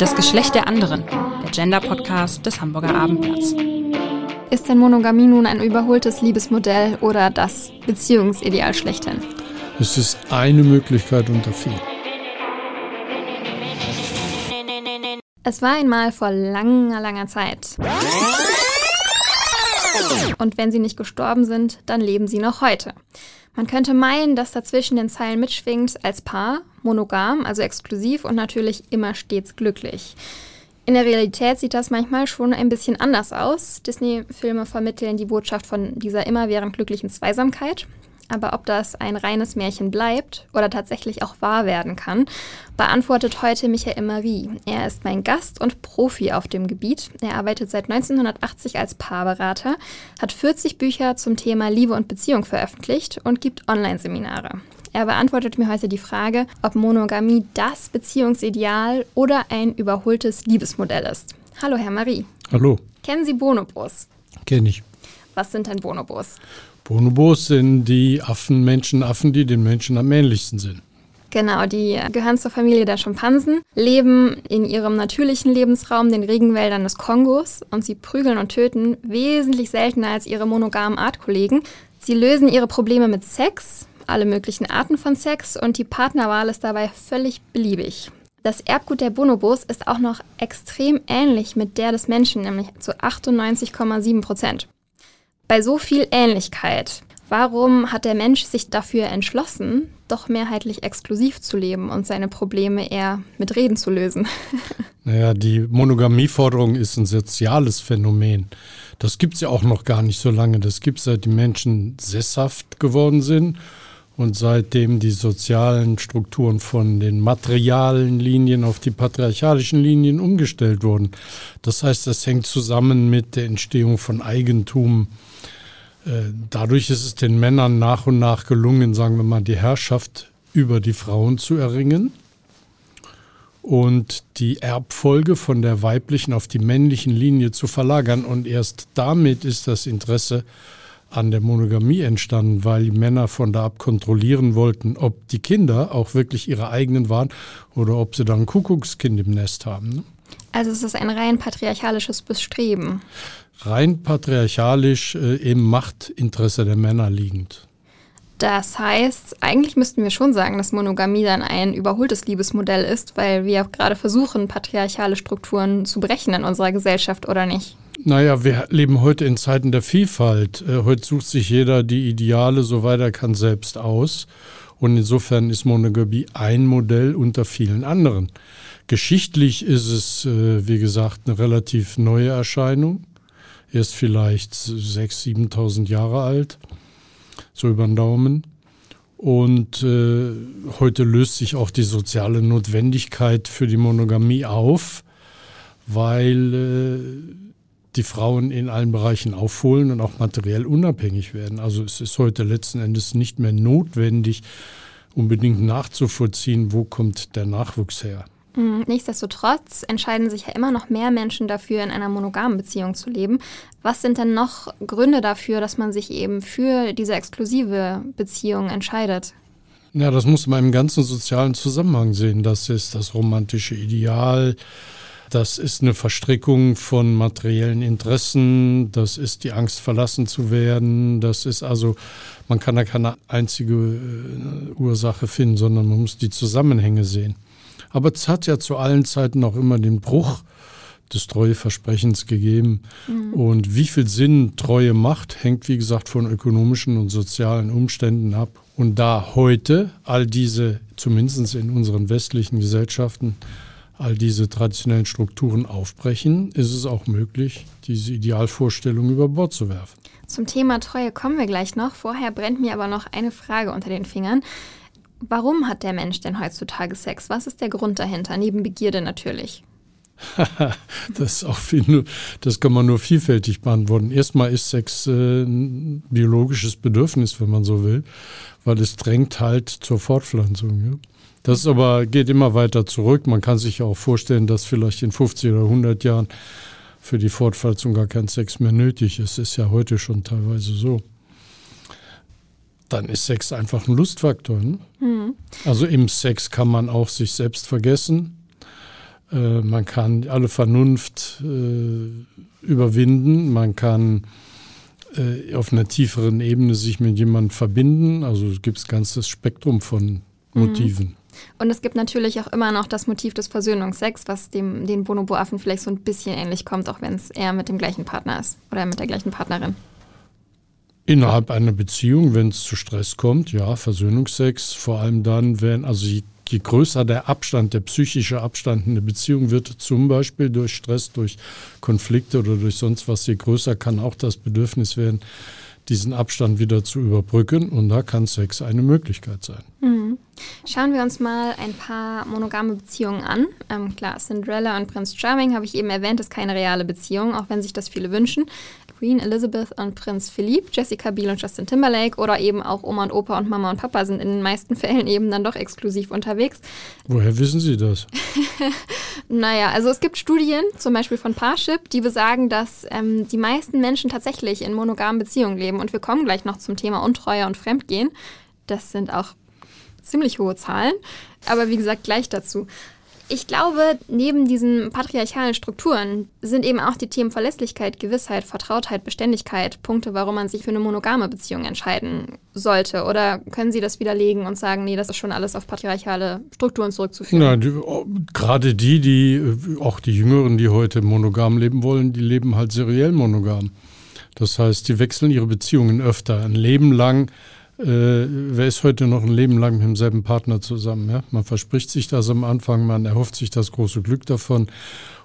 Das Geschlecht der anderen, der Gender-Podcast des Hamburger Abendblatts. Ist denn Monogamie nun ein überholtes Liebesmodell oder das Beziehungsideal schlechthin? Es ist eine Möglichkeit unter vielen. Es war einmal vor langer, langer Zeit. Und wenn sie nicht gestorben sind, dann leben sie noch heute. Man könnte meinen, dass dazwischen den Zeilen mitschwingt als Paar, monogam, also exklusiv und natürlich immer stets glücklich. In der Realität sieht das manchmal schon ein bisschen anders aus. Disney-Filme vermitteln die Botschaft von dieser immerwährend glücklichen Zweisamkeit aber ob das ein reines Märchen bleibt oder tatsächlich auch wahr werden kann, beantwortet heute Michael Marie. Er ist mein Gast und Profi auf dem Gebiet. Er arbeitet seit 1980 als Paarberater, hat 40 Bücher zum Thema Liebe und Beziehung veröffentlicht und gibt Online-Seminare. Er beantwortet mir heute die Frage, ob Monogamie das Beziehungsideal oder ein überholtes Liebesmodell ist. Hallo, Herr Marie. Hallo. Kennen Sie Bonobos? Kenne ich. Was sind denn Bonobos? Bonobos sind die Affen, Menschenaffen, die den Menschen am ähnlichsten sind. Genau, die gehören zur Familie der Schimpansen, leben in ihrem natürlichen Lebensraum, den Regenwäldern des Kongos, und sie prügeln und töten wesentlich seltener als ihre monogamen Artkollegen. Sie lösen ihre Probleme mit Sex, alle möglichen Arten von Sex, und die Partnerwahl ist dabei völlig beliebig. Das Erbgut der Bonobos ist auch noch extrem ähnlich mit der des Menschen, nämlich zu 98,7 Prozent. Bei so viel Ähnlichkeit, warum hat der Mensch sich dafür entschlossen, doch mehrheitlich exklusiv zu leben und seine Probleme eher mit Reden zu lösen? Naja, die Monogamieforderung ist ein soziales Phänomen. Das gibt es ja auch noch gar nicht so lange. Das gibt es, seit die Menschen sesshaft geworden sind und seitdem die sozialen Strukturen von den materialen Linien auf die patriarchalischen Linien umgestellt wurden. Das heißt, das hängt zusammen mit der Entstehung von Eigentum, dadurch ist es den Männern nach und nach gelungen, sagen wir mal, die Herrschaft über die Frauen zu erringen und die Erbfolge von der weiblichen auf die männlichen Linie zu verlagern. Und erst damit ist das Interesse an der Monogamie entstanden, weil die Männer von da ab kontrollieren wollten, ob die Kinder auch wirklich ihre eigenen waren oder ob sie dann ein Kuckuckskind im Nest haben. Ne? Also es ist ein rein patriarchalisches Bestreben rein patriarchalisch äh, im Machtinteresse der Männer liegend. Das heißt, eigentlich müssten wir schon sagen, dass Monogamie dann ein überholtes Liebesmodell ist, weil wir gerade versuchen, patriarchale Strukturen zu brechen in unserer Gesellschaft, oder nicht? Naja, wir leben heute in Zeiten der Vielfalt. Äh, heute sucht sich jeder die Ideale, soweit er kann, selbst aus. Und insofern ist Monogamie ein Modell unter vielen anderen. Geschichtlich ist es, äh, wie gesagt, eine relativ neue Erscheinung. Er ist vielleicht 6.000, 7.000 Jahre alt, so über den Daumen. Und äh, heute löst sich auch die soziale Notwendigkeit für die Monogamie auf, weil äh, die Frauen in allen Bereichen aufholen und auch materiell unabhängig werden. Also es ist heute letzten Endes nicht mehr notwendig, unbedingt nachzuvollziehen, wo kommt der Nachwuchs her. Mhm. Nichtsdestotrotz entscheiden sich ja immer noch mehr Menschen dafür, in einer monogamen Beziehung zu leben. Was sind denn noch Gründe dafür, dass man sich eben für diese exklusive Beziehung entscheidet? Ja, das muss man im ganzen sozialen Zusammenhang sehen. Das ist das romantische Ideal. Das ist eine Verstrickung von materiellen Interessen. Das ist die Angst, verlassen zu werden. Das ist also, man kann da keine einzige äh, Ursache finden, sondern man muss die Zusammenhänge sehen. Aber es hat ja zu allen Zeiten auch immer den Bruch des Treueversprechens gegeben. Mhm. Und wie viel Sinn Treue macht, hängt, wie gesagt, von ökonomischen und sozialen Umständen ab. Und da heute all diese, zumindest in unseren westlichen Gesellschaften, all diese traditionellen Strukturen aufbrechen, ist es auch möglich, diese Idealvorstellung über Bord zu werfen. Zum Thema Treue kommen wir gleich noch. Vorher brennt mir aber noch eine Frage unter den Fingern. Warum hat der Mensch denn heutzutage Sex? Was ist der Grund dahinter? Neben Begierde natürlich. das viel, das kann man nur vielfältig beantworten. Erstmal ist Sex äh, ein biologisches Bedürfnis, wenn man so will, weil es drängt halt zur Fortpflanzung. Ja? Das aber geht immer weiter zurück. Man kann sich auch vorstellen, dass vielleicht in 50 oder 100 Jahren für die Fortpflanzung gar kein Sex mehr nötig ist. Ist ja heute schon teilweise so dann ist Sex einfach ein Lustfaktor. Ne? Mhm. Also im Sex kann man auch sich selbst vergessen. Äh, man kann alle Vernunft äh, überwinden, man kann äh, auf einer tieferen Ebene sich mit jemandem verbinden. Also es gibt ein ganzes Spektrum von mhm. Motiven. Mhm. Und es gibt natürlich auch immer noch das Motiv des Versöhnungsex, was dem den Bonobo-Affen vielleicht so ein bisschen ähnlich kommt, auch wenn es eher mit dem gleichen Partner ist oder mit der gleichen Partnerin. Innerhalb einer Beziehung, wenn es zu Stress kommt, ja, Versöhnungsex, vor allem dann, wenn, also je, je größer der Abstand, der psychische Abstand in der Beziehung wird, zum Beispiel durch Stress, durch Konflikte oder durch sonst was, je größer kann auch das Bedürfnis werden, diesen Abstand wieder zu überbrücken. Und da kann Sex eine Möglichkeit sein. Mhm. Schauen wir uns mal ein paar monogame Beziehungen an. Ähm, klar, Cinderella und Prinz Charming habe ich eben erwähnt, ist keine reale Beziehung, auch wenn sich das viele wünschen. Queen Elizabeth und Prinz Philippe, Jessica Biel und Justin Timberlake oder eben auch Oma und Opa und Mama und Papa sind in den meisten Fällen eben dann doch exklusiv unterwegs. Woher wissen Sie das? naja, also es gibt Studien, zum Beispiel von Parship, die besagen, dass ähm, die meisten Menschen tatsächlich in monogamen Beziehungen leben. Und wir kommen gleich noch zum Thema Untreue und Fremdgehen. Das sind auch ziemlich hohe Zahlen. Aber wie gesagt, gleich dazu. Ich glaube, neben diesen patriarchalen Strukturen sind eben auch die Themen Verlässlichkeit, Gewissheit, Vertrautheit, Beständigkeit Punkte, warum man sich für eine monogame Beziehung entscheiden sollte. Oder können Sie das widerlegen und sagen, nee, das ist schon alles auf patriarchale Strukturen zurückzuführen? Ja, die, gerade die, die, auch die Jüngeren, die heute monogam leben wollen, die leben halt seriell monogam. Das heißt, die wechseln ihre Beziehungen öfter, ein Leben lang äh, wer ist heute noch ein Leben lang mit demselben Partner zusammen? Ja? Man verspricht sich das am Anfang, man erhofft sich das große Glück davon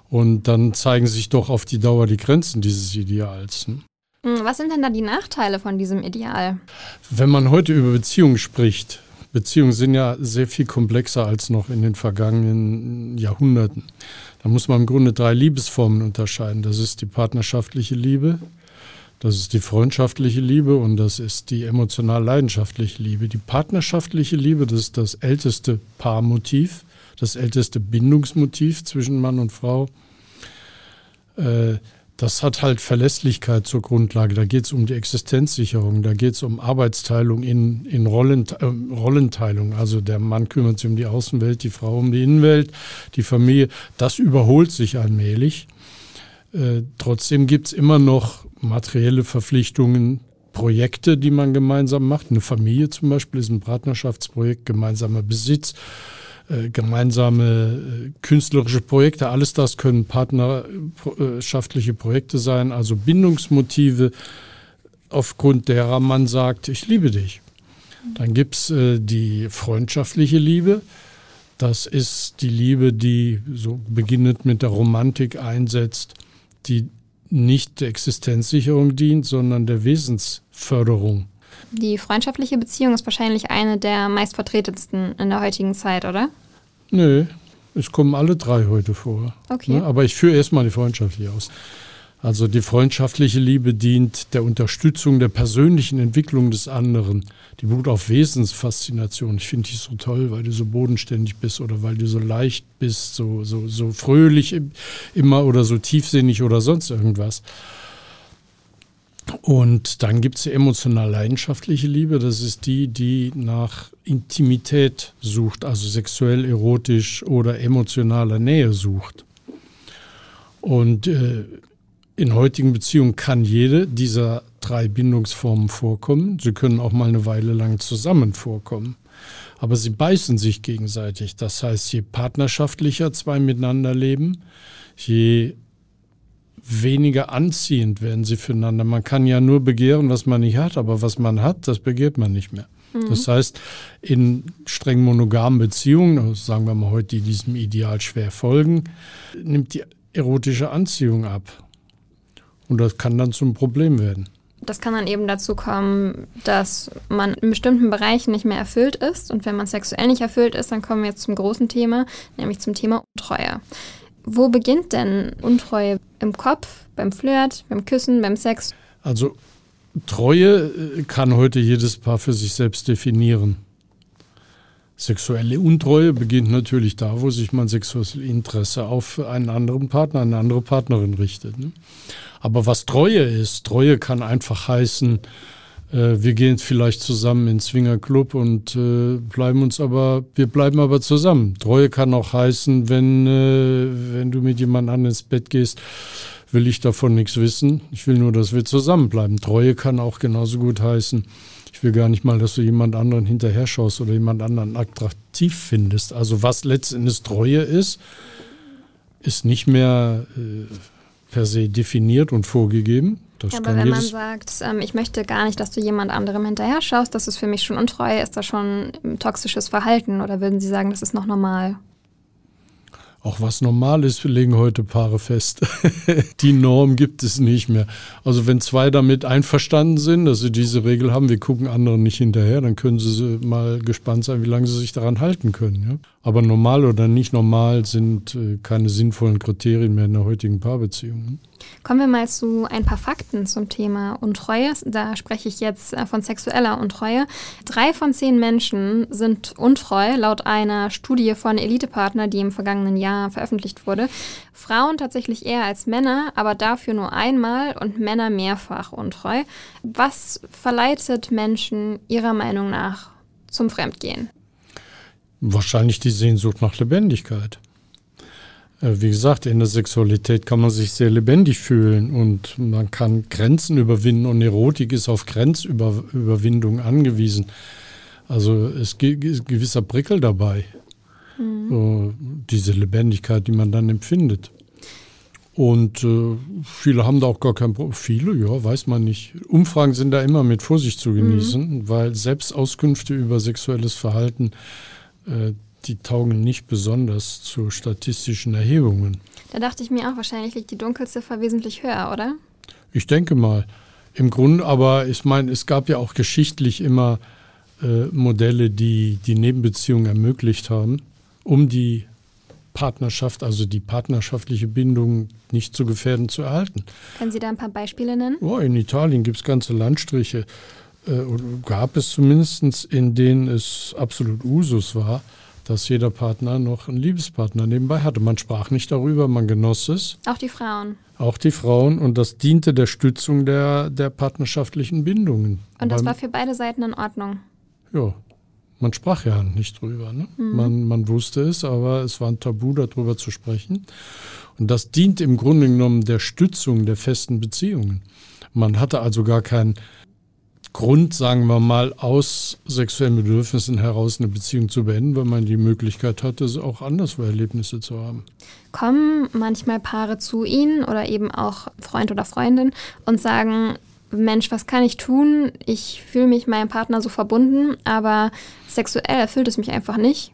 und dann zeigen sich doch auf die Dauer die Grenzen dieses Ideals. Ne? Hm, was sind denn da die Nachteile von diesem Ideal? Wenn man heute über Beziehungen spricht, Beziehungen sind ja sehr viel komplexer als noch in den vergangenen Jahrhunderten. Da muss man im Grunde drei Liebesformen unterscheiden. Das ist die partnerschaftliche Liebe, das ist die freundschaftliche Liebe und das ist die emotional-leidenschaftliche Liebe. Die partnerschaftliche Liebe, das ist das älteste Paarmotiv, das älteste Bindungsmotiv zwischen Mann und Frau. Äh, das hat halt Verlässlichkeit zur Grundlage. Da geht es um die Existenzsicherung, da geht es um Arbeitsteilung in, in Rollen, äh, Rollenteilung. Also der Mann kümmert sich um die Außenwelt, die Frau um die Innenwelt, die Familie. Das überholt sich allmählich. Äh, trotzdem gibt es immer noch materielle Verpflichtungen, Projekte, die man gemeinsam macht. Eine Familie zum Beispiel ist ein Partnerschaftsprojekt, gemeinsamer Besitz, äh, gemeinsame äh, künstlerische Projekte. Alles das können partnerschaftliche Projekte sein, also Bindungsmotive, aufgrund derer man sagt, ich liebe dich. Dann gibt es die freundschaftliche Liebe. Das ist die Liebe, die so beginnend mit der Romantik einsetzt, die nicht der Existenzsicherung dient, sondern der Wesensförderung. Die freundschaftliche Beziehung ist wahrscheinlich eine der meistvertretensten in der heutigen Zeit, oder? Nö, es kommen alle drei heute vor. Okay. Ne? Aber ich führe erstmal die freundschaftliche aus. Also die freundschaftliche Liebe dient der Unterstützung der persönlichen Entwicklung des anderen. Die beruht auf Wesensfaszination. Ich finde die so toll, weil du so bodenständig bist oder weil du so leicht bist, so, so, so fröhlich immer oder so tiefsinnig oder sonst irgendwas. Und dann gibt es die emotional leidenschaftliche Liebe. Das ist die, die nach Intimität sucht, also sexuell, erotisch oder emotionaler Nähe sucht. Und äh, in heutigen Beziehungen kann jede dieser drei Bindungsformen vorkommen. Sie können auch mal eine Weile lang zusammen vorkommen. Aber sie beißen sich gegenseitig. Das heißt, je partnerschaftlicher zwei miteinander leben, je weniger anziehend werden sie füreinander. Man kann ja nur begehren, was man nicht hat, aber was man hat, das begehrt man nicht mehr. Mhm. Das heißt, in streng monogamen Beziehungen, sagen wir mal heute, die diesem Ideal schwer folgen, nimmt die erotische Anziehung ab. Und das kann dann zum Problem werden. Das kann dann eben dazu kommen, dass man in bestimmten Bereichen nicht mehr erfüllt ist. Und wenn man sexuell nicht erfüllt ist, dann kommen wir jetzt zum großen Thema, nämlich zum Thema Untreue. Wo beginnt denn Untreue? Im Kopf, beim Flirt, beim Küssen, beim Sex? Also Treue äh, kann heute jedes Paar für sich selbst definieren. Sexuelle Untreue beginnt natürlich da, wo sich mein sexuelles Interesse auf einen anderen Partner, eine andere Partnerin richtet. Ne? Aber was Treue ist, Treue kann einfach heißen, Äh, wir gehen vielleicht zusammen in Swingerclub und äh, bleiben uns aber, wir bleiben aber zusammen. Treue kann auch heißen, wenn, äh, wenn du mit jemand anderem ins Bett gehst, will ich davon nichts wissen. Ich will nur, dass wir zusammenbleiben. Treue kann auch genauso gut heißen, ich will gar nicht mal, dass du jemand anderen hinterher schaust oder jemand anderen attraktiv findest. Also was letztendlich Treue ist, ist nicht mehr äh, per se definiert und vorgegeben. Das ja, aber wenn man sagt, ähm, ich möchte gar nicht, dass du jemand anderem hinterher schaust, das ist für mich schon untreu, ist das schon toxisches Verhalten oder würden Sie sagen, das ist noch normal? Auch was normal ist, wir legen heute Paare fest. die Norm gibt es nicht mehr. Also wenn zwei damit einverstanden sind, dass sie diese Regel haben, wir gucken anderen nicht hinterher, dann können sie mal gespannt sein, wie lange sie sich daran halten können. Ja? Aber normal oder nicht normal sind äh, keine sinnvollen Kriterien mehr in der heutigen Paarbeziehung. Kommen wir mal zu ein paar Fakten zum Thema Untreue. Da spreche ich jetzt äh, von sexueller Untreue. Drei von zehn Menschen sind untreu, laut einer Studie von Elitepartner, die im vergangenen Jahr veröffentlicht wurde. Frauen tatsächlich eher als Männer, aber dafür nur einmal und Männer mehrfach untreu. Was verleitet Menschen Ihrer Meinung nach zum Fremdgehen? Wahrscheinlich die Sehnsucht nach Lebendigkeit. Äh, wie gesagt, in der Sexualität kann man sich sehr lebendig fühlen und man kann Grenzen überwinden und Erotik ist auf Grenzüberwindung angewiesen. Also es ist ein gewisser Prickel dabei, mhm. so, diese Lebendigkeit, die man dann empfindet. Und äh, viele haben da auch gar kein Problem. Viele, ja, weiß man nicht. Umfragen sind da immer mit Vorsicht zu genießen, mhm. weil Selbstauskünfte über sexuelles Verhalten äh, die taugen nicht besonders zu statistischen Erhebungen. Da dachte ich mir auch, wahrscheinlich liegt die Dunkelziffer wesentlich höher, oder? Ich denke mal. Im Grunde, aber ich meine, es gab ja auch geschichtlich immer äh, Modelle, die die Nebenbeziehungen ermöglicht haben, um die Partnerschaft, also die partnerschaftliche Bindung nicht zu gefährden, zu erhalten. Können Sie da ein paar Beispiele nennen? Oh, in Italien gibt es ganze Landstriche, äh, gab es zumindest, in denen es absolut Usus war, dass jeder Partner noch einen Liebespartner nebenbei hatte. Man sprach nicht darüber, man genoss es. Auch die Frauen. Auch die Frauen und das diente der Stützung der, der partnerschaftlichen Bindungen. Und das Weil, war für beide Seiten in Ordnung. Ja, man sprach ja nicht drüber. Ne? Mhm. Man, man wusste es, aber es war ein Tabu, darüber zu sprechen. Und das dient im Grunde genommen der Stützung der festen Beziehungen. Man hatte also gar kein Grund, sagen wir mal, aus sexuellen Bedürfnissen heraus eine Beziehung zu beenden, weil man die Möglichkeit hatte, auch anderswo Erlebnisse zu haben. Kommen manchmal Paare zu Ihnen oder eben auch Freund oder Freundin und sagen, Mensch, was kann ich tun? Ich fühle mich meinem Partner so verbunden, aber sexuell erfüllt es mich einfach nicht.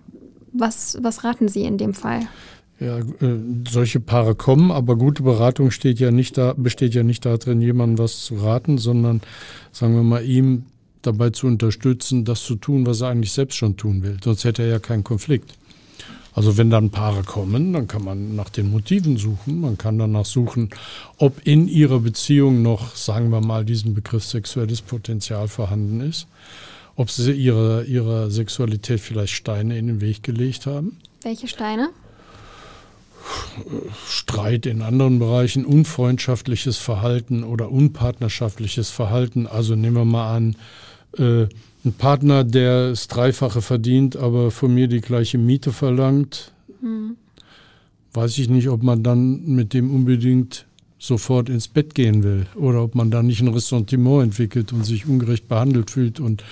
Was, was raten Sie in dem Fall? Ja, äh, solche Paare kommen, aber gute Beratung steht ja nicht da, besteht ja nicht darin, jemandem was zu raten, sondern sagen wir mal, ihm dabei zu unterstützen, das zu tun, was er eigentlich selbst schon tun will. Sonst hätte er ja keinen Konflikt. Also wenn dann Paare kommen, dann kann man nach den Motiven suchen. Man kann danach suchen, ob in ihrer Beziehung noch, sagen wir mal, diesen Begriff sexuelles Potenzial vorhanden ist. Ob sie ihrer, ihrer Sexualität vielleicht Steine in den Weg gelegt haben. Welche Steine? Streit in anderen Bereichen, unfreundschaftliches Verhalten oder unpartnerschaftliches Verhalten. Also nehmen wir mal an, äh, ein Partner, der das Dreifache verdient, aber von mir die gleiche Miete verlangt. Mhm. Weiß ich nicht, ob man dann mit dem unbedingt sofort ins Bett gehen will oder ob man da nicht ein Ressentiment entwickelt und sich ungerecht behandelt fühlt und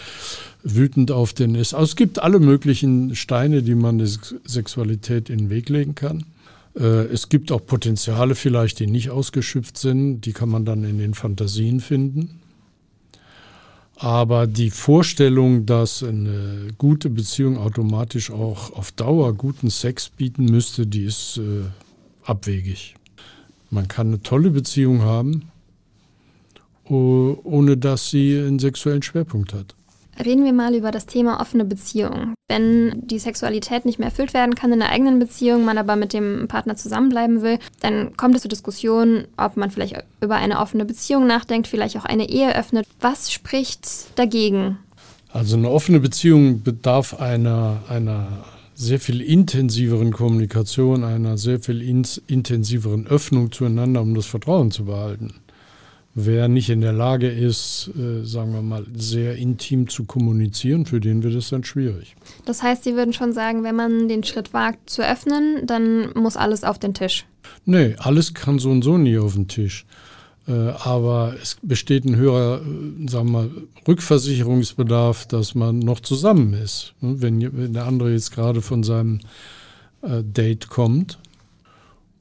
wütend auf den ist. Also es gibt alle möglichen Steine, die man der Sexualität in den Weg legen kann. Äh, es gibt auch Potenziale vielleicht, die nicht ausgeschöpft sind. Die kann man dann in den Fantasien finden. Aber die Vorstellung, dass eine gute Beziehung automatisch auch auf Dauer guten Sex bieten müsste, die ist äh, abwegig. Man kann eine tolle Beziehung haben, ohne dass sie einen sexuellen Schwerpunkt hat. Reden wir mal über das Thema offene Beziehung. Wenn die Sexualität nicht mehr erfüllt werden kann in der eigenen Beziehung, man aber mit dem Partner zusammenbleiben will, dann kommt es zur Diskussion, ob man vielleicht über eine offene Beziehung nachdenkt, vielleicht auch eine Ehe öffnet. Was spricht dagegen? Also eine offene Beziehung bedarf einer, einer sehr viel intensiveren Kommunikation, einer sehr viel intensiveren Öffnung zueinander, um das Vertrauen zu behalten. Wer nicht in der Lage ist, äh, sagen wir mal, sehr intim zu kommunizieren, für den wird es dann schwierig. Das heißt, Sie würden schon sagen, wenn man den Schritt wagt zu öffnen, dann muss alles auf den Tisch. Nee, alles kann so und so nie auf den Tisch. Äh, aber es besteht ein höherer, äh, sagen wir mal, Rückversicherungsbedarf, dass man noch zusammen ist. Ne, wenn, wenn der andere jetzt gerade von seinem äh, Date kommt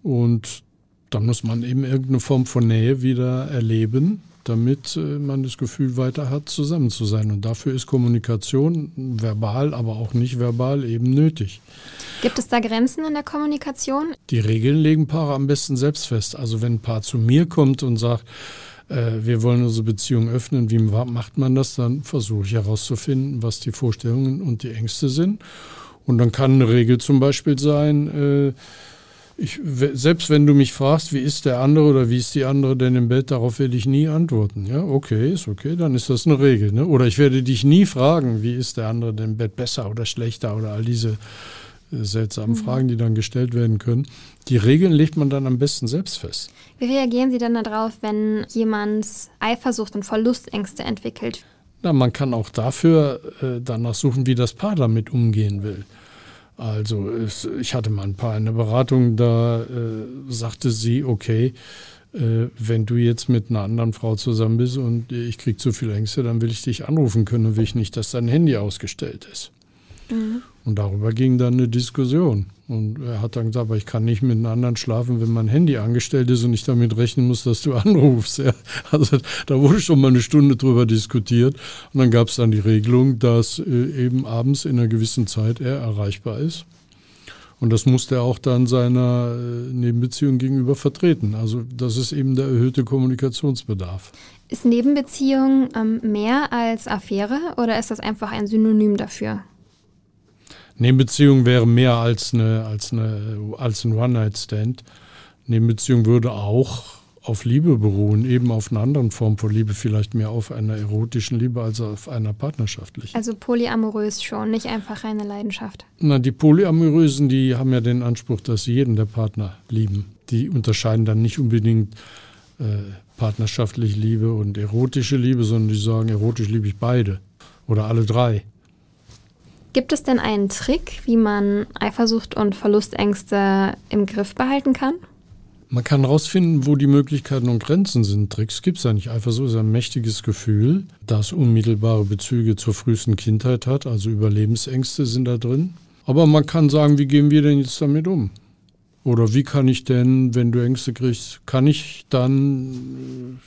und dann muss man eben irgendeine Form von Nähe wieder erleben, damit äh, man das Gefühl weiter hat, zusammen zu sein. Und dafür ist Kommunikation verbal, aber auch nicht verbal eben nötig. Gibt es da Grenzen in der Kommunikation? Die Regeln legen Paare am besten selbst fest. Also wenn ein Paar zu mir kommt und sagt, äh, wir wollen unsere Beziehung öffnen, wie macht man das? Dann versuche ich herauszufinden, was die Vorstellungen und die Ängste sind. Und dann kann eine Regel zum Beispiel sein, äh, ich, selbst wenn du mich fragst, wie ist der andere oder wie ist die andere denn im Bett, darauf werde ich nie antworten. Ja, okay, ist okay, dann ist das eine Regel. Ne? Oder ich werde dich nie fragen, wie ist der andere denn im Bett besser oder schlechter oder all diese äh, seltsamen mhm. Fragen, die dann gestellt werden können. Die Regeln legt man dann am besten selbst fest. Wie reagieren Sie denn darauf, wenn jemand Eifersucht und Verlustängste entwickelt? Na, man kann auch dafür äh, danach suchen, wie das Paar damit umgehen will. Also es, ich hatte mal ein paar in der Beratung, da äh, sagte sie, okay, äh, wenn du jetzt mit einer anderen Frau zusammen bist und ich kriege zu viel Ängste, dann will ich dich anrufen können und will ich nicht, dass dein Handy ausgestellt ist. Mhm. Und darüber ging dann eine Diskussion. Und er hat dann gesagt, aber ich kann nicht mit einem anderen schlafen, wenn mein Handy angestellt ist und ich damit rechnen muss, dass du anrufst. Ja. Also da wurde schon mal eine Stunde drüber diskutiert. Und dann gab es dann die Regelung, dass äh, eben abends in einer gewissen Zeit er erreichbar ist. Und das musste er auch dann seiner äh, Nebenbeziehung gegenüber vertreten. Also das ist eben der erhöhte Kommunikationsbedarf. Ist Nebenbeziehung ähm, mehr als Affäre oder ist das einfach ein Synonym dafür? Nebenbeziehung wäre mehr als, eine, als, eine, als ein One-Night-Stand. Nebenbeziehung würde auch auf Liebe beruhen, eben auf einer anderen Form von Liebe, vielleicht mehr auf einer erotischen Liebe als auf einer partnerschaftlichen. Also polyamorös schon, nicht einfach reine Leidenschaft. Na, die Polyamorösen, die haben ja den Anspruch, dass sie jeden der Partner lieben. Die unterscheiden dann nicht unbedingt äh, partnerschaftliche Liebe und erotische Liebe, sondern die sagen, erotisch liebe ich beide oder alle drei. Gibt es denn einen Trick, wie man Eifersucht und Verlustängste im Griff behalten kann? Man kann herausfinden, wo die Möglichkeiten und Grenzen sind. Tricks gibt es ja nicht. Eifersucht ist ein mächtiges Gefühl, das unmittelbare Bezüge zur frühesten Kindheit hat. Also Überlebensängste sind da drin. Aber man kann sagen, wie gehen wir denn jetzt damit um? Oder wie kann ich denn, wenn du Ängste kriegst, kann ich dann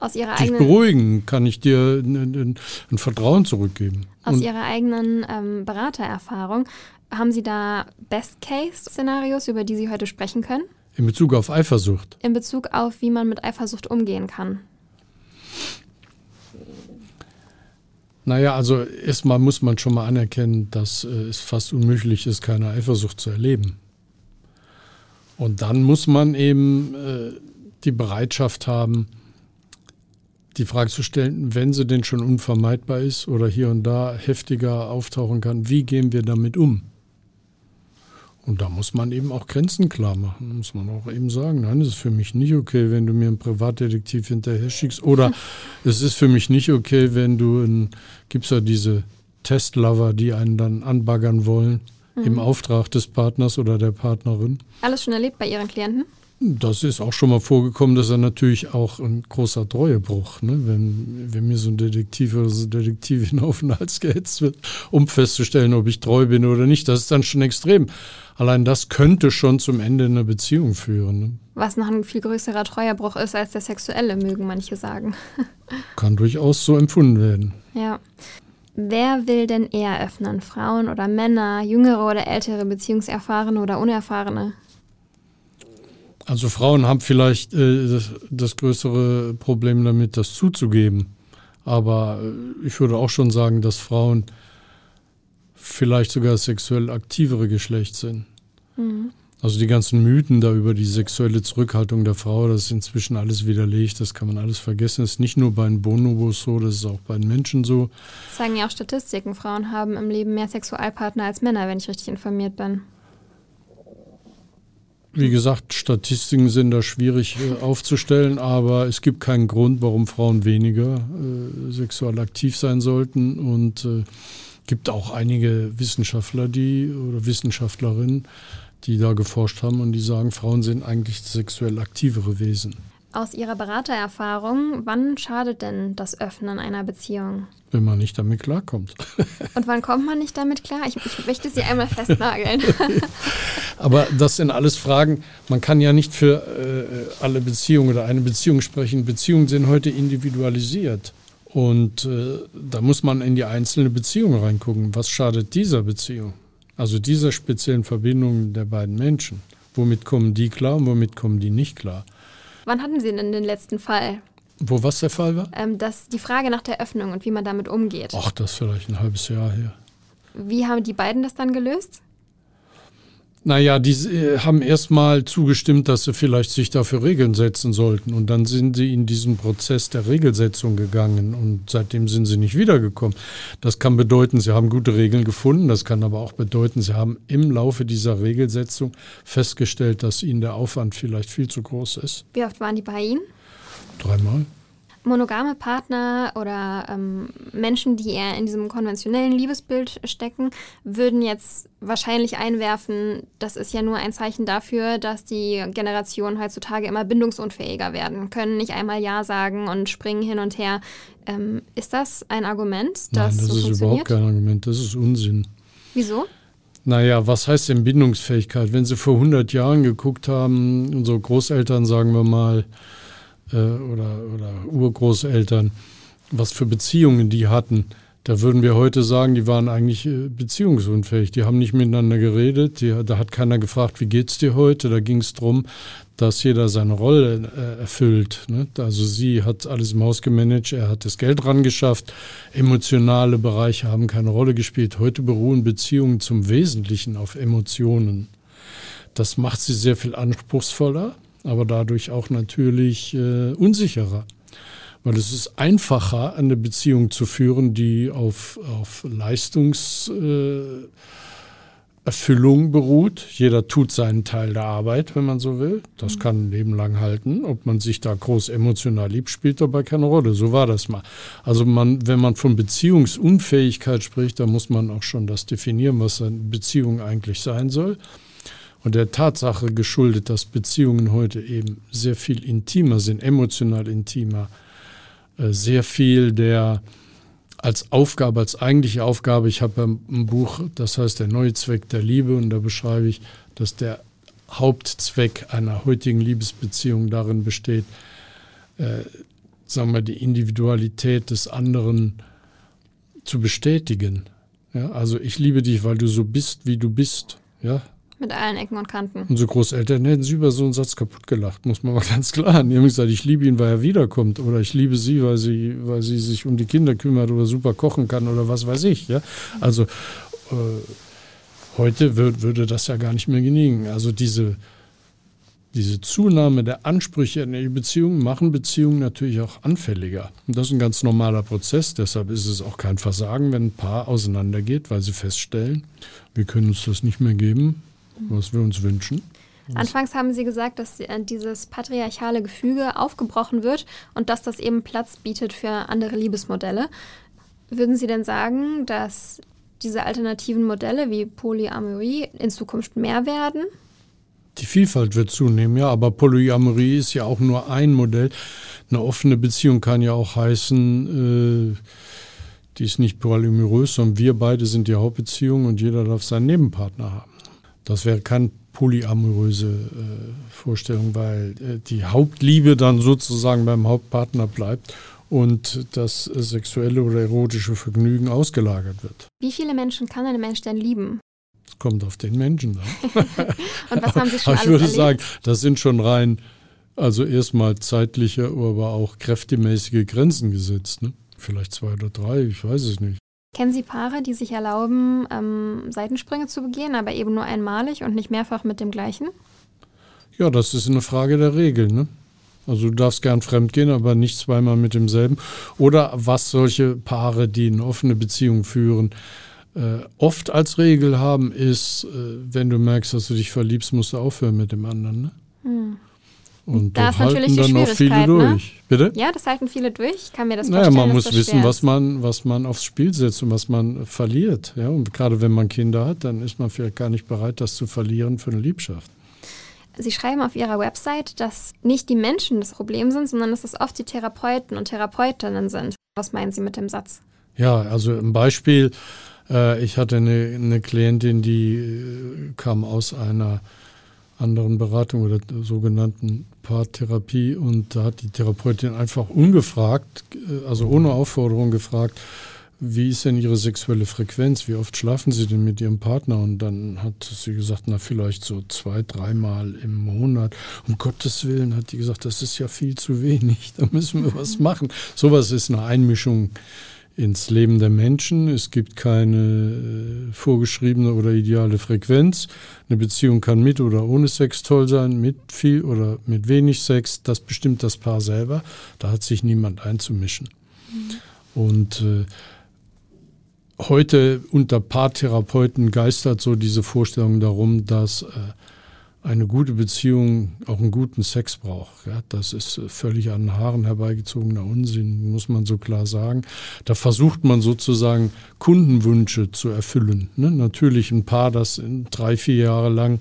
aus ihrer dich eigenen, beruhigen? Kann ich dir ein, ein, Vertrauen zurückgeben? Aus Und Ihrer eigenen ähm, Beratererfahrung, haben Sie da Best-Case-Szenarios, über die Sie heute sprechen können? In Bezug auf Eifersucht? In Bezug auf, wie man mit Eifersucht umgehen kann. Naja, also erstmal muss man schon mal anerkennen, dass äh, es fast unmöglich ist, keine Eifersucht zu erleben. Und dann muss man eben äh, die Bereitschaft haben, die Frage zu stellen, wenn sie denn schon unvermeidbar ist oder hier und da heftiger auftauchen kann, wie gehen wir damit um? Und da muss man eben auch Grenzen klar machen. Da muss man auch eben sagen, nein, es ist für mich nicht okay, wenn du mir einen Privatdetektiv hinterher schickst. Oder es ist für mich nicht okay, wenn du ein, gibt's ja diese Testlover, die einen dann anbaggern wollen mhm. im Auftrag des Partners oder der Partnerin. Alles schon erlebt bei Ihren Klienten? Das ist auch schon mal vorgekommen, dass er natürlich auch ein großer Treuebruch, ne? wenn, wenn mir so ein Detektiv oder so eine Detektivin auf den Hals gehetzt wird, um festzustellen, ob ich treu bin oder nicht. Das ist dann schon extrem. Allein das könnte schon zum Ende einer Beziehung führen. Ne? Was noch ein viel größerer Treuerbruch ist als der sexuelle, mögen manche sagen. Kann durchaus so empfunden werden. Ja. Wer will denn eher öffnen? Frauen oder Männer, jüngere oder ältere, Beziehungserfahrene oder unerfahrene? Also Frauen haben vielleicht äh, das, das, größere Problem damit, das zuzugeben. Aber äh, ich würde auch schon sagen, dass Frauen vielleicht sogar sexuell aktivere Geschlecht sind. Mhm. Also die ganzen Mythen da über die sexuelle Zurückhaltung der Frau, das ist inzwischen alles widerlegt, das kann man alles vergessen. Das ist nicht nur bei den Bonobos so, das ist auch bei den Menschen so. Das sagen ja auch Statistiken. Frauen haben im Leben mehr Sexualpartner als Männer, wenn ich richtig informiert bin. Wie gesagt, Statistiken sind da schwierig äh, aufzustellen, aber es gibt keinen Grund, warum Frauen weniger äh, sexuell aktiv sein sollten. Und äh, gibt auch einige Wissenschaftler, die oder Wissenschaftlerinnen, die da geforscht haben und die sagen, Frauen sind eigentlich sexuell aktivere Wesen. Aus Ihrer Beratererfahrung, wann schadet denn das Öffnen einer Beziehung? Wenn man nicht damit klarkommt. Und wann kommt man nicht damit klar? Ich, ich möchte Sie einmal festnageln. Aber das sind alles Fragen, man kann ja nicht für äh, alle Beziehungen oder eine Beziehung sprechen. Beziehungen sind heute individualisiert. Und äh, da muss man in die einzelne Beziehung reingucken. Was schadet dieser Beziehung? Also dieser speziellen Verbindung der beiden Menschen. Womit kommen die klar und womit kommen die nicht klar? Wann hatten Sie denn den letzten Fall? Wo was der Fall war? Ähm, das, die Frage nach der Öffnung und wie man damit umgeht. Ach, das ist vielleicht ein halbes Jahr her. Wie haben die beiden das dann gelöst? Naja, die äh, haben erstmal zugestimmt, dass sie vielleicht sich dafür Regeln setzen sollten. Und dann sind sie in diesen Prozess der Regelsetzung gegangen und seitdem sind sie nicht wiedergekommen. Das kann bedeuten, sie haben gute Regeln gefunden. Das kann aber auch bedeuten, sie haben im Laufe dieser Regelsetzung festgestellt, dass ihnen der Aufwand vielleicht viel zu groß ist. Wie oft waren die bei Ihnen? Dreimal monogame Partner oder ähm, Menschen, die eher in diesem konventionellen Liebesbild stecken, würden jetzt wahrscheinlich einwerfen, das ist ja nur ein Zeichen dafür, dass die Generationen heutzutage immer bindungsunfähiger werden, können nicht einmal Ja sagen und springen hin und her. Ähm, ist das ein Argument? Das Nein, das so ist überhaupt kein Argument, das ist Unsinn. Wieso? Naja, was heißt denn Bindungsfähigkeit? Wenn Sie vor 100 Jahren geguckt haben, unsere Großeltern, sagen wir mal, äh, oder, oder Urgroßeltern, was für Beziehungen die hatten. Da würden wir heute sagen, die waren eigentlich äh, beziehungsunfähig. Die haben nicht miteinander geredet. Die, da hat keiner gefragt, wie geht's dir heute? Da ging es darum, dass jeder seine Rolle äh, erfüllt. Ne? Also sie hat alles im Haus gemanagt, er hat das Geld ran geschafft. Emotionale Bereiche haben keine Rolle gespielt. Heute beruhen Beziehungen zum Wesentlichen auf Emotionen. Das macht sie sehr viel anspruchsvoller aber dadurch auch natürlich äh, unsicherer. Weil es ist einfacher, eine Beziehung zu führen, die auf, auf Leistungserfüllung äh, beruht. Jeder tut seinen Teil der Arbeit, wenn man so will. Das mhm. kann ein Leben lang halten. Ob man sich da groß emotional liebt, spielt dabei keine Rolle. So war das mal. Also man, wenn man von Beziehungsunfähigkeit spricht, dann muss man auch schon das definieren, was eine Beziehung eigentlich sein soll und der Tatsache geschuldet, dass Beziehungen heute eben sehr viel intimer sind, emotional intimer, äh, sehr viel der als Aufgabe, als eigentliche Aufgabe, ich habe ein Buch, das heißt Der neue Zweck der Liebe und da beschreibe ich, dass der Hauptzweck einer heutigen Liebesbeziehung darin besteht, äh, sagen wir, die Individualität des anderen zu bestätigen. Ja, also ich liebe dich, weil du so bist, wie du bist. Ja, mit allen Ecken und Kanten. Unsere Großeltern hätten sie über so einen Satz kaputt gelacht, muss man mal ganz klar. Die haben gesagt, ich liebe ihn, weil er wiederkommt. Oder ich liebe sie, weil sie, weil sie sich um die Kinder kümmert oder super kochen kann oder was weiß ich. Ja? Also äh, heute würd, würde das ja gar nicht mehr genügen. Also diese, diese Zunahme der Ansprüche in der Beziehung machen Beziehungen natürlich auch anfälliger. Und das ist ein ganz normaler Prozess. Deshalb ist es auch kein Versagen, wenn ein Paar auseinandergeht, weil sie feststellen, wir können uns das nicht mehr geben was wir uns wünschen. Anfangs haben Sie gesagt, dass äh, dieses patriarchale Gefüge aufgebrochen wird und dass das eben Platz bietet für andere Liebesmodelle. Würden Sie denn sagen, dass diese alternativen Modelle wie Polyamorie in Zukunft mehr werden? Die Vielfalt wird zunehmen, ja, aber Polyamorie ist ja auch nur ein Modell. Eine offene Beziehung kann ja auch heißen, äh, die ist nicht polyamorös, sondern wir beide sind die Hauptbeziehung und jeder darf seinen Nebenpartner haben. Das wäre keine polyamoröse äh, Vorstellung, weil äh, die Hauptliebe dann sozusagen beim Hauptpartner bleibt und das sexuelle oder erotische Vergnügen ausgelagert wird. Wie viele Menschen kann ein Mensch denn lieben? Es kommt auf den Menschen dann. und was haben Sie schon aber Ich würde erlebt? sagen, das sind schon rein, also erstmal zeitliche, aber auch kräftemäßige Grenzen gesetzt. Ne? Vielleicht zwei oder drei, ich weiß es nicht. Kennen Sie Paare, die sich erlauben, ähm, Seitensprünge zu begehen, aber eben nur einmalig und nicht mehrfach mit dem gleichen? Ja, das ist eine Frage der Regeln. Ne? Also du darfst gern fremdgehen, aber nicht zweimal mit demselben. Oder was solche Paare, die eine offene Beziehung führen, äh, oft als Regel haben, ist, äh, wenn du merkst, dass du dich verliebst, musst du aufhören mit dem anderen. Ne? Hm. Und Da ist natürlich halten die dann auch viele ne? durch. Bitte? Ja, das halten viele durch. Ich kann mir das Naja, vorstellen. man dass muss wissen, was man, was man aufs Spiel setzt und was man verliert. Ja? Und gerade wenn man Kinder hat, dann ist man vielleicht gar nicht bereit, das zu verlieren für eine Liebschaft. Sie schreiben auf Ihrer Website, dass nicht die Menschen das Problem sind, sondern dass es oft die Therapeuten und Therapeutinnen sind. Was meinen Sie mit dem Satz? Ja, also ein Beispiel, äh, ich hatte eine, eine Klientin, die äh, kam aus einer anderen Beratung oder der sogenannten Paartherapie und da hat die Therapeutin einfach ungefragt, äh, also ohne Aufforderung gefragt, wie ist denn Ihre sexuelle Frequenz? Wie oft schlafen Sie denn mit Ihrem Partner? Und dann hat sie gesagt, na vielleicht so zwei, dreimal im Monat. Um Gottes Willen hat die gesagt, das ist ja viel zu wenig. Da müssen wir was machen. Sowas ist eine Einmischung ins Leben der Menschen. Es gibt keine äh, vorgeschriebene oder ideale Frequenz. Eine Beziehung kann mit oder ohne Sex toll sein, mit viel oder mit wenig Sex. Das bestimmt das Paar selber. Da hat sich niemand einzumischen. Und äh, heute unter Paartherapeuten geistert so diese Vorstellung darum, dass äh, eine gute Beziehung auch einen guten Sex braucht. Ja, das ist äh, völlig an den Haaren herbeigezogener Unsinn, muss man so klar sagen. Da versucht man sozusagen Kundenwünsche zu erfüllen. Ne? Natürlich ein Paar, das in drei, vier Jahre lang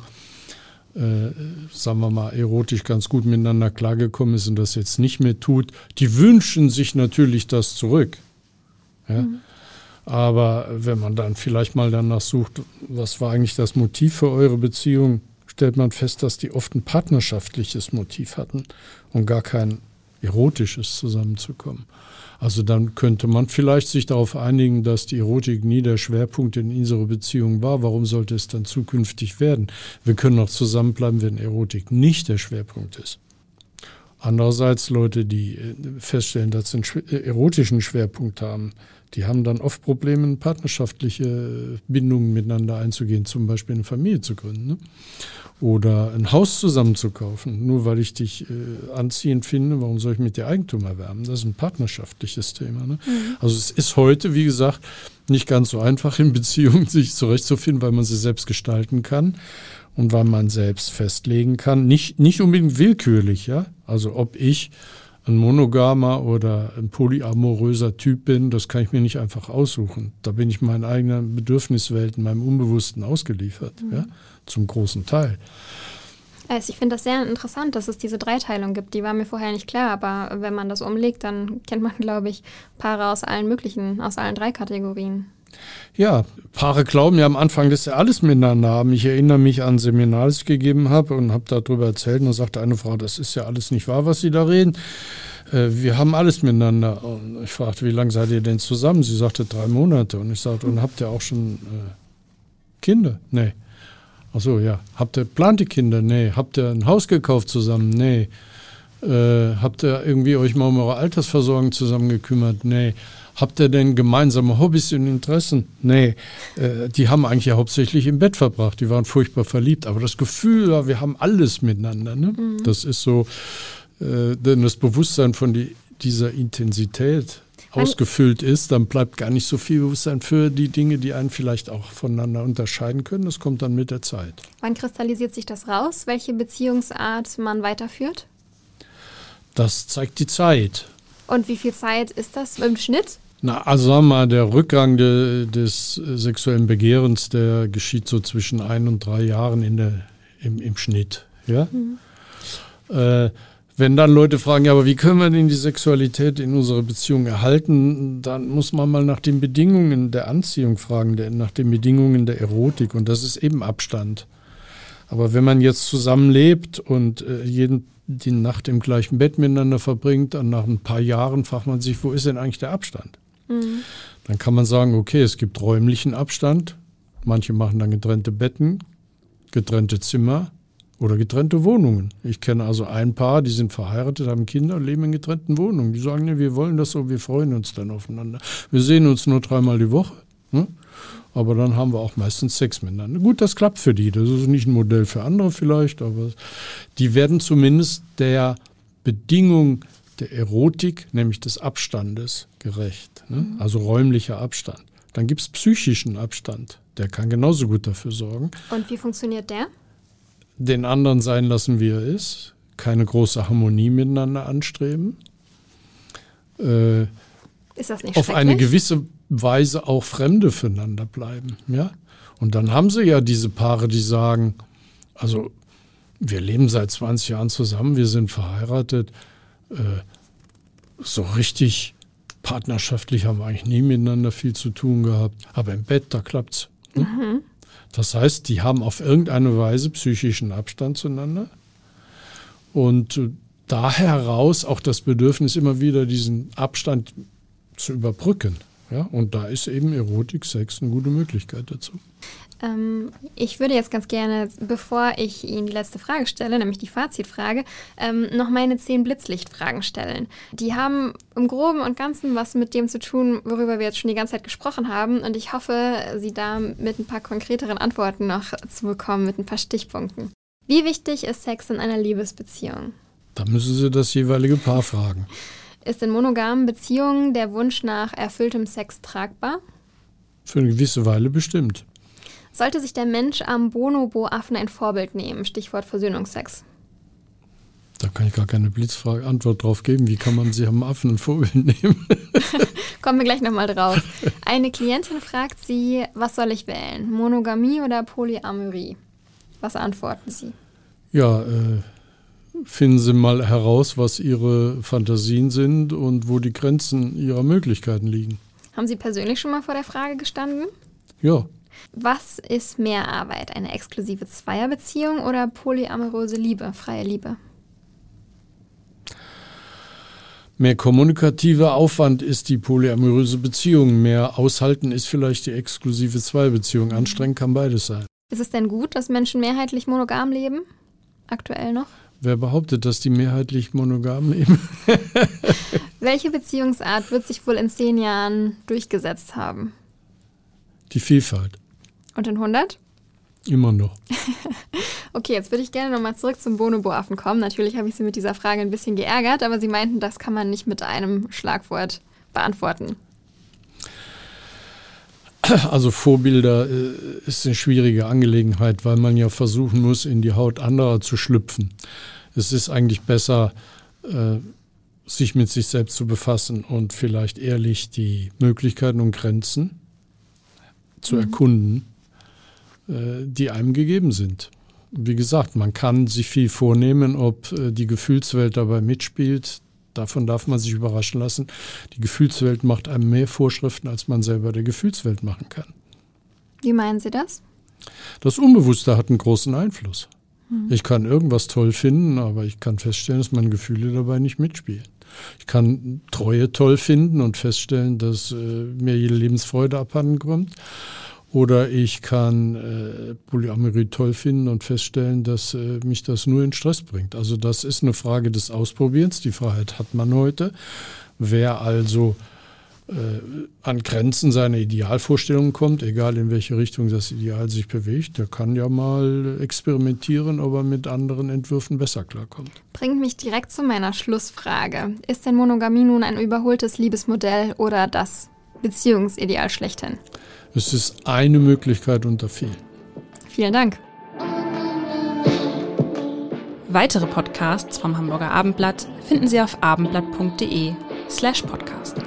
äh, sagen wir mal, erotisch ganz gut miteinander klargekommen ist und das jetzt nicht mehr tut, die wünschen sich natürlich das zurück. Ja? Aber wenn man dann vielleicht mal danach sucht, was war eigentlich das Motiv für eure Beziehung, stellt man fest, dass die oft ein partnerschaftliches Motiv hatten und gar kein erotisches zusammenzukommen. Also dann könnte man vielleicht sich darauf einigen, dass die Erotik nie der Schwerpunkt in unserer Beziehung war. Warum sollte es dann zukünftig werden? Wir können noch zusammenbleiben, wenn Erotik nicht der Schwerpunkt ist. Andererseits Leute, die äh, feststellen, dass sie einen äh, erotischen Schwerpunkt haben, die haben dann oft Probleme, partnerschaftliche Bindungen miteinander einzugehen, zum Beispiel eine Familie zu gründen. Ne? Oder ein Haus zusammen zu kaufen. Nur weil ich dich äh, anziehend finde, warum soll ich mit dir Eigentum erwerben? Das ist ein partnerschaftliches Thema. Ne? Also es ist heute, wie gesagt, nicht ganz so einfach in Beziehungen sich zurechtzufinden, weil man sie selbst gestalten kann und weil man selbst festlegen kann. Nicht, nicht unbedingt willkürlich, ja. Also ob ich ein monogamer oder ein polyamoröser Typ bin, das kann ich mir nicht einfach aussuchen. Da bin ich meinen eigenen Bedürfniswelten, meinem Unbewussten ausgeliefert, ja, zum großen Teil. Also ich finde das sehr interessant, dass es diese Dreiteilung gibt. Die war mir vorher nicht klar, aber wenn man das umlegt, dann kennt man, glaube ich, Paare aus allen möglichen, aus allen drei Kategorien. Ja, Paare glauben ja am Anfang, dass sie alles miteinander haben. Ich erinnere mich an ein Seminar, das ich gegeben habe und habe darüber erzählt und da sagte eine Frau, das ist ja alles nicht wahr, was Sie da reden. Äh, Wir haben alles miteinander. Und ich fragte, wie lange seid ihr denn zusammen? Sie sagte drei Monate. Und ich sagte, und habt ihr auch schon äh, Kinder? Nee. Ach so, ja. Habt ihr, plant ihr Kinder? Nee. Habt ihr ein Haus gekauft zusammen? Nee. Äh, habt ihr irgendwie euch mal um eure Altersversorgung zusammen gekümmert? Nee. Habt ihr denn gemeinsame Hobbys und Interessen? Nee. Äh, die haben eigentlich ja hauptsächlich im Bett verbracht. Die waren furchtbar verliebt. Aber das Gefühl, ja, wir haben alles miteinander. Ne? Das ist so, äh, denn das Bewusstsein von die, dieser Intensität ausgefüllt ist, dann bleibt gar nicht so viel Bewusstsein für die Dinge, die einen vielleicht auch voneinander unterscheiden können. Das kommt dann mit der Zeit. Wann kristallisiert sich das raus, welche Beziehungsart man weiterführt? Das zeigt die Zeit. Und wie viel Zeit ist das im Schnitt? Na, also sagen wir mal, der Rückgang de, des sexuellen Begehrens, der geschieht so zwischen ein und drei Jahren in der, im, im Schnitt. Ja? Äh, wenn dann Leute fragen, ja, aber wie können wir denn die Sexualität in unserer Beziehung erhalten, dann muss man mal nach den Bedingungen der Anziehung fragen, der, nach den Bedingungen der Erotik. Und das ist eben Abstand. Aber wenn man jetzt zusammenlebt und äh, jeden, die Nacht im gleichen Bett miteinander verbringt, dann nach ein paar Jahren fragt man sich, wo ist denn eigentlich der Abstand? Dann kann man sagen, okay, es gibt räumlichen Abstand. Manche machen dann getrennte Betten, getrennte Zimmer oder getrennte Wohnungen. Ich kenne also ein Paar, die sind verheiratet, haben Kinder leben in getrennten Wohnungen. Die sagen, nee, wir wollen das so, wir freuen uns dann aufeinander. Wir sehen uns nur dreimal die Woche. Ne? Aber dann haben wir auch meistens Sex miteinander. Gut, das klappt für die. Das ist nicht ein Modell für andere vielleicht, aber die werden zumindest der Bedingung der Erotik, nämlich des Abstandes, gerecht. Ne? Also räumlicher Abstand. Dann gibt es psychischen Abstand. Der kann genauso gut dafür sorgen. Und wie funktioniert der? Den anderen sein lassen, wie er ist. Keine große Harmonie miteinander anstreben. Äh, ist das nicht Auf eine gewisse Weise auch Fremde füreinander bleiben. Ja? Und dann haben sie ja diese Paare, die sagen, also wir leben seit 20 Jahren zusammen, wir sind verheiratet. Äh, so richtig partnerschaftlich haben wir eigentlich nie miteinander viel zu tun gehabt. Aber im Bett, da klappt's. Ne? Mhm. Das heißt, die haben auf irgendeine Weise psychischen Abstand zueinander. Und äh, da heraus auch das Bedürfnis, immer wieder diesen Abstand zu überbrücken. Ja, und da ist eben Erotik, Sex eine gute Möglichkeit dazu. Ähm, ich würde jetzt ganz gerne, bevor ich Ihnen die letzte Frage stelle, nämlich die Fazitfrage, ähm, noch meine zehn Blitzlichtfragen stellen. Die haben im Groben und Ganzen was mit dem zu tun, worüber wir jetzt schon die ganze Zeit gesprochen haben. Und ich hoffe, Sie da mit ein paar konkreteren Antworten noch zu bekommen, mit ein paar Stichpunkten. Wie wichtig ist Sex in einer Liebesbeziehung? Da müssen Sie das jeweilige Paar fragen. Ist in monogamen Beziehungen der Wunsch nach erfülltem Sex tragbar? Für eine gewisse Weile bestimmt. Sollte sich der Mensch am Bonobo-Affen ein Vorbild nehmen? Stichwort Versöhnungsex. Da kann ich gar keine Blitzfrage Antwort drauf geben. Wie kann man sich am Affen ein Vorbild nehmen? Kommen wir gleich nochmal drauf. Eine Klientin fragt Sie, was soll ich wählen? Monogamie oder Polyamorie? Was antworten Sie? Ja, äh, finden Sie mal heraus, was Ihre Fantasien sind und wo die Grenzen Ihrer Möglichkeiten liegen. Haben Sie persönlich schon mal vor der Frage gestanden? Ja. Was ist mehr Arbeit? Eine exklusive Zweierbeziehung oder polyamoröse Liebe, freie Liebe? Mehr kommunikativer Aufwand ist die polyamoröse Beziehung. Mehr aushalten ist vielleicht die exklusive Zweierbeziehung. Anstrengend kann beides sein. Ist es denn gut, dass Menschen mehrheitlich monogam leben? Aktuell noch? Wer behauptet, dass die mehrheitlich monogam leben? Welche Beziehungsart wird sich wohl in zehn Jahren durchgesetzt haben? Die Vielfalt. Und in 100? Immer noch. okay, jetzt würde ich gerne nochmal zurück zum Bonobo-Affen kommen. Natürlich habe ich Sie mit dieser Frage ein bisschen geärgert, aber Sie meinten, das kann man nicht mit einem Schlagwort beantworten. Also Vorbilder äh, ist eine schwierige Angelegenheit, weil man ja versuchen muss, in die Haut anderer zu schlüpfen. Es ist eigentlich besser, äh, sich mit sich selbst zu befassen und vielleicht ehrlich die Möglichkeiten und Grenzen zu mhm. erkunden die einem gegeben sind. Wie gesagt, man kann sich viel vornehmen, ob äh, die Gefühlswelt dabei mitspielt. Davon darf man sich überraschen lassen. Die Gefühlswelt macht einem mehr Vorschriften, als man selber der Gefühlswelt machen kann. Wie meinen Sie das? Das Unbewusste hat einen großen Einfluss. Hm. Ich kann irgendwas toll finden, aber ich kann feststellen, dass meine Gefühle dabei nicht mitspielen. Ich kann Treue toll finden und feststellen, dass äh, mir jede Lebensfreude abhanden kommt. Oder ich kann äh, Polyamorie toll finden und feststellen, dass äh, mich das nur in Stress bringt. Also das ist eine Frage des Ausprobierens. Die Freiheit hat man heute. Wer also äh, an Grenzen seiner Idealvorstellungen kommt, egal in welche Richtung das Ideal sich bewegt, der kann ja mal experimentieren, ob er mit anderen Entwürfen besser klarkommt. Bringt mich direkt zu meiner Schlussfrage. Ist denn Monogamie nun ein überholtes Liebesmodell oder das Beziehungsideal schlechthin? Es ist eine Möglichkeit unter vielen. Vielen Dank. Weitere Podcasts vom Hamburger Abendblatt finden Sie auf abendblatt.de slash podcast.